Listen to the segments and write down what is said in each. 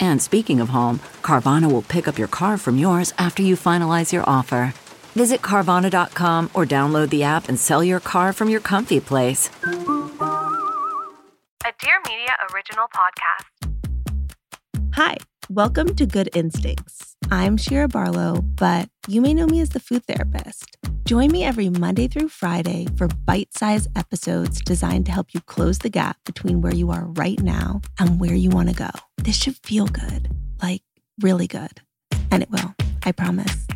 And speaking of home, Carvana will pick up your car from yours after you finalize your offer. Visit Carvana.com or download the app and sell your car from your comfy place. A Dear Media original podcast. Hi, welcome to Good Instincts. I'm Shira Barlow, but you may know me as the food therapist. Join me every Monday through Friday for bite sized episodes designed to help you close the gap between where you are right now and where you want to go. This should feel good, like really good. And it will, I promise.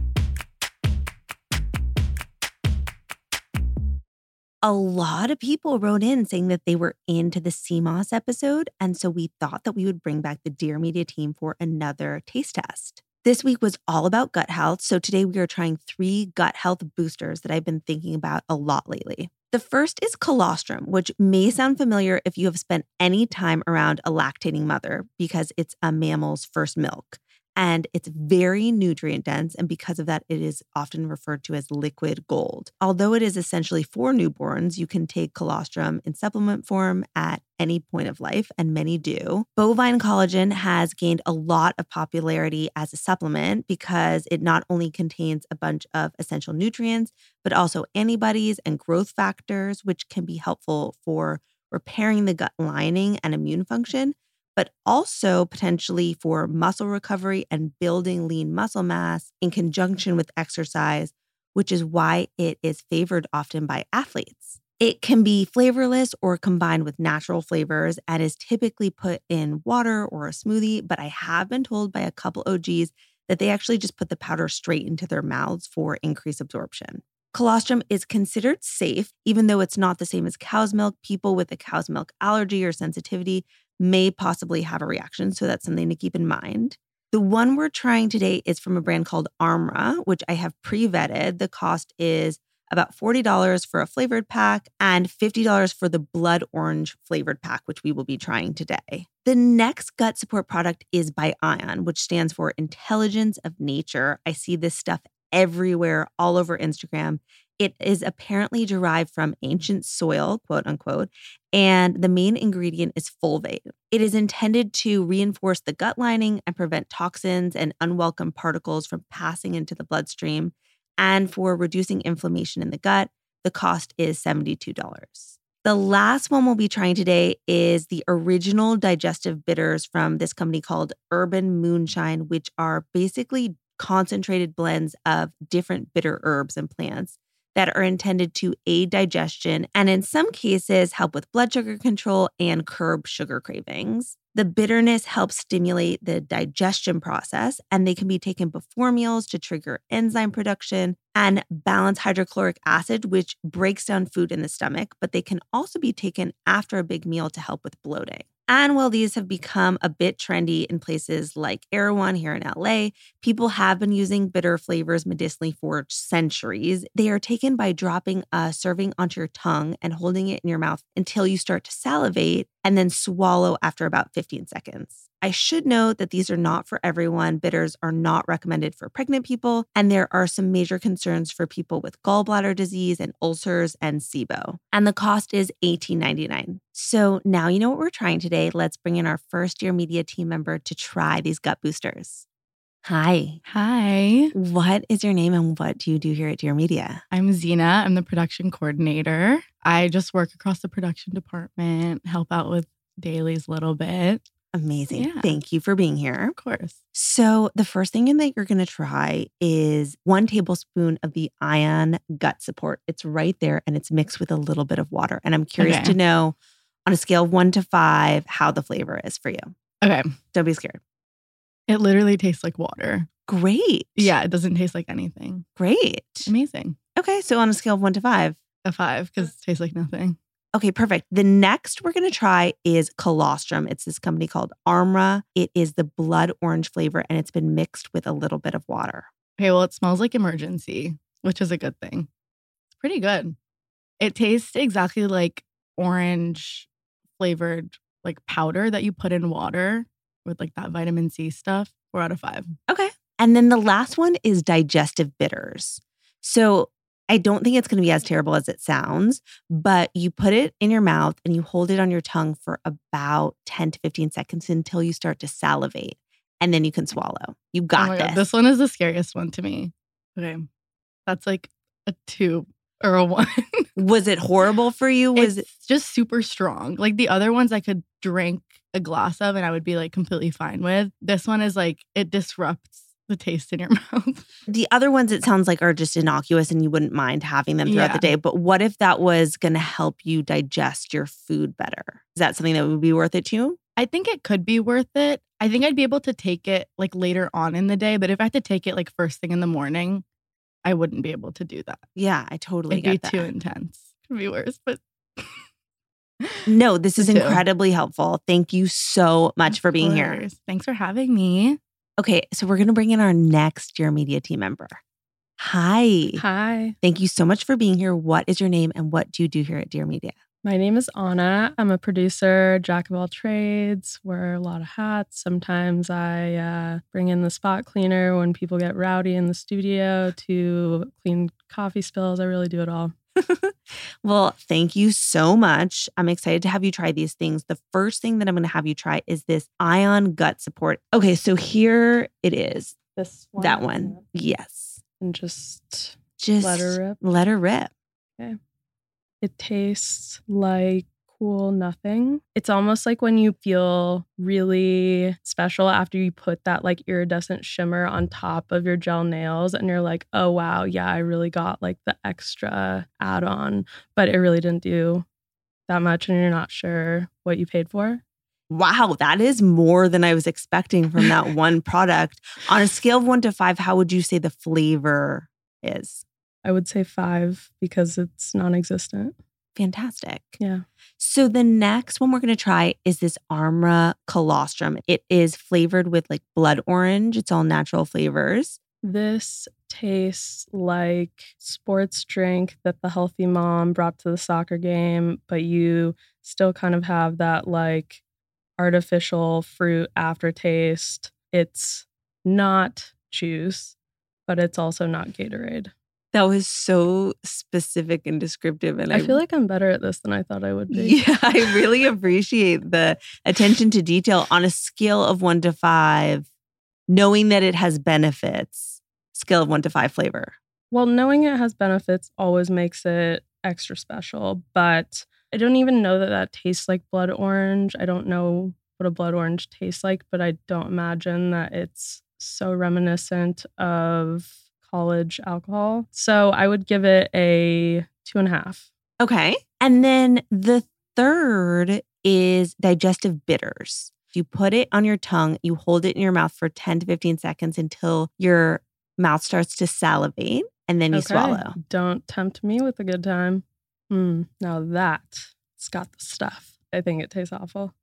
a lot of people wrote in saying that they were into the sea moss episode. And so we thought that we would bring back the Dear Media team for another taste test. This week was all about gut health. So today we are trying three gut health boosters that I've been thinking about a lot lately. The first is colostrum, which may sound familiar if you have spent any time around a lactating mother because it's a mammal's first milk and it's very nutrient dense. And because of that, it is often referred to as liquid gold. Although it is essentially for newborns, you can take colostrum in supplement form at any point of life, and many do. Bovine collagen has gained a lot of popularity as a supplement because it not only contains a bunch of essential nutrients, but also antibodies and growth factors, which can be helpful for repairing the gut lining and immune function but also potentially for muscle recovery and building lean muscle mass in conjunction with exercise, which is why it is favored often by athletes. It can be flavorless or combined with natural flavors and is typically put in water or a smoothie. But I have been told by a couple OGs that they actually just put the powder straight into their mouths for increased absorption. Colostrum is considered safe, even though it's not the same as cow's milk. People with a cow's milk allergy or sensitivity may possibly have a reaction. So that's something to keep in mind. The one we're trying today is from a brand called Armra, which I have pre vetted. The cost is about $40 for a flavored pack and $50 for the blood orange flavored pack, which we will be trying today. The next gut support product is by Ion, which stands for Intelligence of Nature. I see this stuff everywhere, all over Instagram. It is apparently derived from ancient soil, quote unquote, and the main ingredient is fulvate. It is intended to reinforce the gut lining and prevent toxins and unwelcome particles from passing into the bloodstream. And for reducing inflammation in the gut, the cost is $72. The last one we'll be trying today is the original digestive bitters from this company called Urban Moonshine, which are basically concentrated blends of different bitter herbs and plants that are intended to aid digestion and, in some cases, help with blood sugar control and curb sugar cravings. The bitterness helps stimulate the digestion process, and they can be taken before meals to trigger enzyme production and balance hydrochloric acid, which breaks down food in the stomach, but they can also be taken after a big meal to help with bloating. And while these have become a bit trendy in places like Erewhon here in LA, people have been using bitter flavors medicinally for centuries. They are taken by dropping a serving onto your tongue and holding it in your mouth until you start to salivate and then swallow after about 15 seconds. I should note that these are not for everyone. Bitters are not recommended for pregnant people, and there are some major concerns for people with gallbladder disease and ulcers and SIBO. And the cost is $18.99. So now you know what we're trying today. Let's bring in our first Dear Media team member to try these gut boosters. Hi. Hi. What is your name and what do you do here at Dear Media? I'm Zena. I'm the production coordinator. I just work across the production department, help out with dailies a little bit. Amazing. Yeah. Thank you for being here. Of course. So, the first thing that you're going to try is one tablespoon of the ion gut support. It's right there and it's mixed with a little bit of water. And I'm curious Okay. to know on a scale of one to five how the flavor is for you. Okay. Don't be scared. It literally tastes like water. Great. Yeah, it doesn't taste like anything. Great. Amazing. Okay. So, on a scale of one to five, A five because it tastes like nothing. Okay, perfect. The next we're going to try is colostrum. It's this company called Armra. It is the blood orange flavor and it's been mixed with a little bit of water. Okay, well, it smells like Emergen-C, which is a good thing. It's pretty good. It tastes exactly like orange flavored like powder that you put in water with like that vitamin C stuff. Four out of five. Okay. And then the last one is digestive bitters. So I don't think it's going to be as terrible as it sounds, but you put it in your mouth and you hold it on your tongue for about 10 to 15 seconds until you start to salivate. And then you can swallow. You Oh got my this. God, this one is the scariest one to me. Okay. That's like a two or a one. Was it horrible for you? Was it's it just super strong. Like the other ones I could drink a glass of and I would be like completely fine with. This one is like it disrupts the taste in your mouth. the other ones it sounds like are just innocuous and you wouldn't mind having them throughout the day but what if that was going to help you digest your food better is that something that would be worth it too I think it could be worth it. I think I'd be able to take it like later on in the day, but if I had to take it like first thing in the morning, I wouldn't be able to do that. yeah i totally It'd be that too intense. Could be worse, but no this is incredibly helpful thank you so much Of for being here. Thanks for having me. okay so we're going to bring in our next dear media team member hi Hi, thank you so much for being here what is your name and what do you do here at dear media my name is Anna. I'm a producer, jack of all trades, wear a lot of hats. Sometimes I uh, bring in the spot cleaner when people get rowdy in the studio to clean coffee spills. I really do it all. Well, thank you so much. I'm excited to have you try these things. The first thing that I'm going to have you try is this ion gut support. Okay, so here it is. This one, That one. Yes. and just Just let her rip. Let her rip. Okay. It tastes like cool nothing. It's almost like when you feel really special after you put that like iridescent shimmer on top of your gel nails and you're like, "Oh wow, yeah, I really got like the extra add-on, but it really didn't do that much and you're not sure what you paid for." Wow, that is more than I was expecting from that one product. On a scale of one to five, how would you say the flavor is? I would say 5 because it's non-existent. Fantastic. Yeah. So the next one we're going to try is this Armra colostrum. It is flavored with like blood orange. It's all natural flavors. This tastes like sports drink that the healthy mom brought to the soccer game, but you still kind of have that like artificial fruit aftertaste. It's not juice, but it's also not Gatorade. That was so specific and descriptive. And I feel like I'm better at this than I thought I would be. Yeah, I really appreciate the attention to detail on a scale of one to five, knowing that it has benefits, scale of one to five flavor. Well, knowing it has benefits always makes it extra special, but I don't even know that that tastes like blood orange. I don't know what a blood orange tastes like, but I don't imagine that it's so reminiscent of college alcohol. So I would give it a two and a half. Okay. And then the third is digestive bitters. You put it on your tongue, you hold it in your mouth for 10 to 15 seconds until your mouth starts to salivate, and then you Okay. swallow. Don't tempt me with a good time. Hmm. Now that's got the stuff. I think it tastes awful.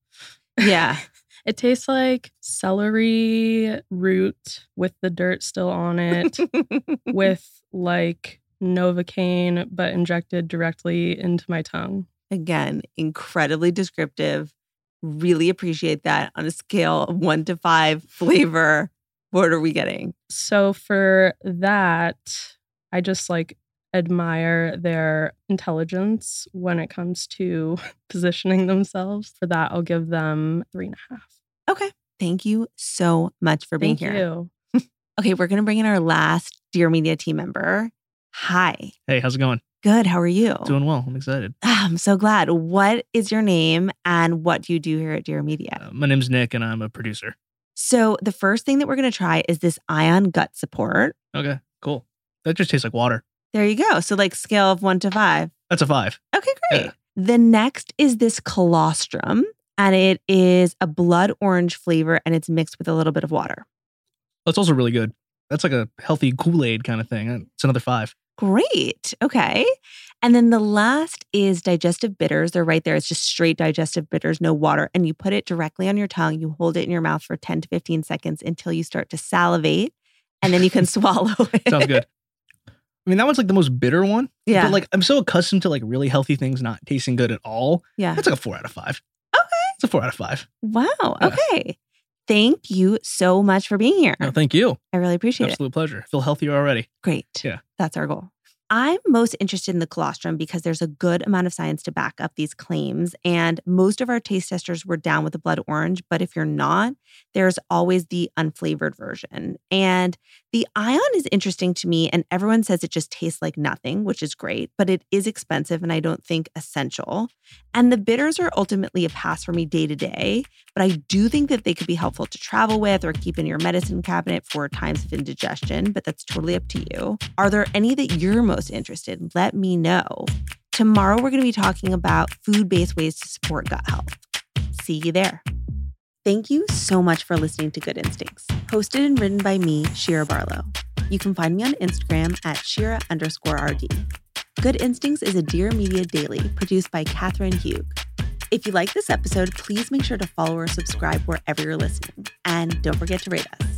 Yeah. It tastes like celery root with the dirt still on it, with like Novocaine, but injected directly into my tongue. Again, incredibly descriptive. Really appreciate that on a scale of one to five flavor. What are we getting? So for that, I just like admire their intelligence when it comes to positioning themselves. For that, I'll give them three and a half. Okay. Thank you so much for being Thank here. you. Okay, we're going to bring in our last Dear Media team member. Hi. Hey, how's it going? Good. How are you? Doing well. I'm excited. I'm so glad. What is your name and what do you do here at Dear Media? Uh, my name's Nick, and I'm a producer. So, the first thing that we're going to try is this ion gut support. Okay, cool. That just tastes like water. There you go. So, like scale of one to five. That's a five. Okay, great. Yeah. The next is this colostrum, and it is a blood orange flavor and it's mixed with a little bit of water. That's also really good. That's like a healthy Kool Aid kind of thing. It's another five. Great. Okay. And then the last is digestive bitters. They're right there. It's just straight digestive bitters, no water. And you put it directly on your tongue. You hold it in your mouth for 10 to 15 seconds until you start to salivate. And then you can swallow it. Sounds good. I mean, that one's like the most bitter one. Yeah. But like, I'm so accustomed to like really healthy things not tasting good at all. Yeah. That's like a four out of five. Okay. It's a four out of five. Wow. Yeah. Okay. Thank you so much for being here. No, thank you. I really appreciate it. Absolute pleasure. I feel healthier already. Great. Yeah. That's our goal. I'm most interested in the colostrum because there's a good amount of science to back up these claims. And most of our taste testers were down with the blood orange. But if you're not, there's always the unflavored version. And the ion is interesting to me. And everyone says it just tastes like nothing, which is great, but it is expensive and I don't think essential. And the bitters are ultimately a pass for me day to day. But I do think that they could be helpful to travel with or keep in your medicine cabinet for times of indigestion, but that's totally up to you. Are there any that you're most interested in? Let me know. Tomorrow, we're going to be talking about food based ways to support gut health. See you there. Thank you so much for listening to Good Instincts, hosted and written by me, Shira Barlow. You can find me on Instagram at Shira underscore RD. Good Instincts is a Dear Media daily produced by Katherine Hugh. If you like this episode, please make sure to follow or subscribe wherever you're listening. And don't forget to rate us.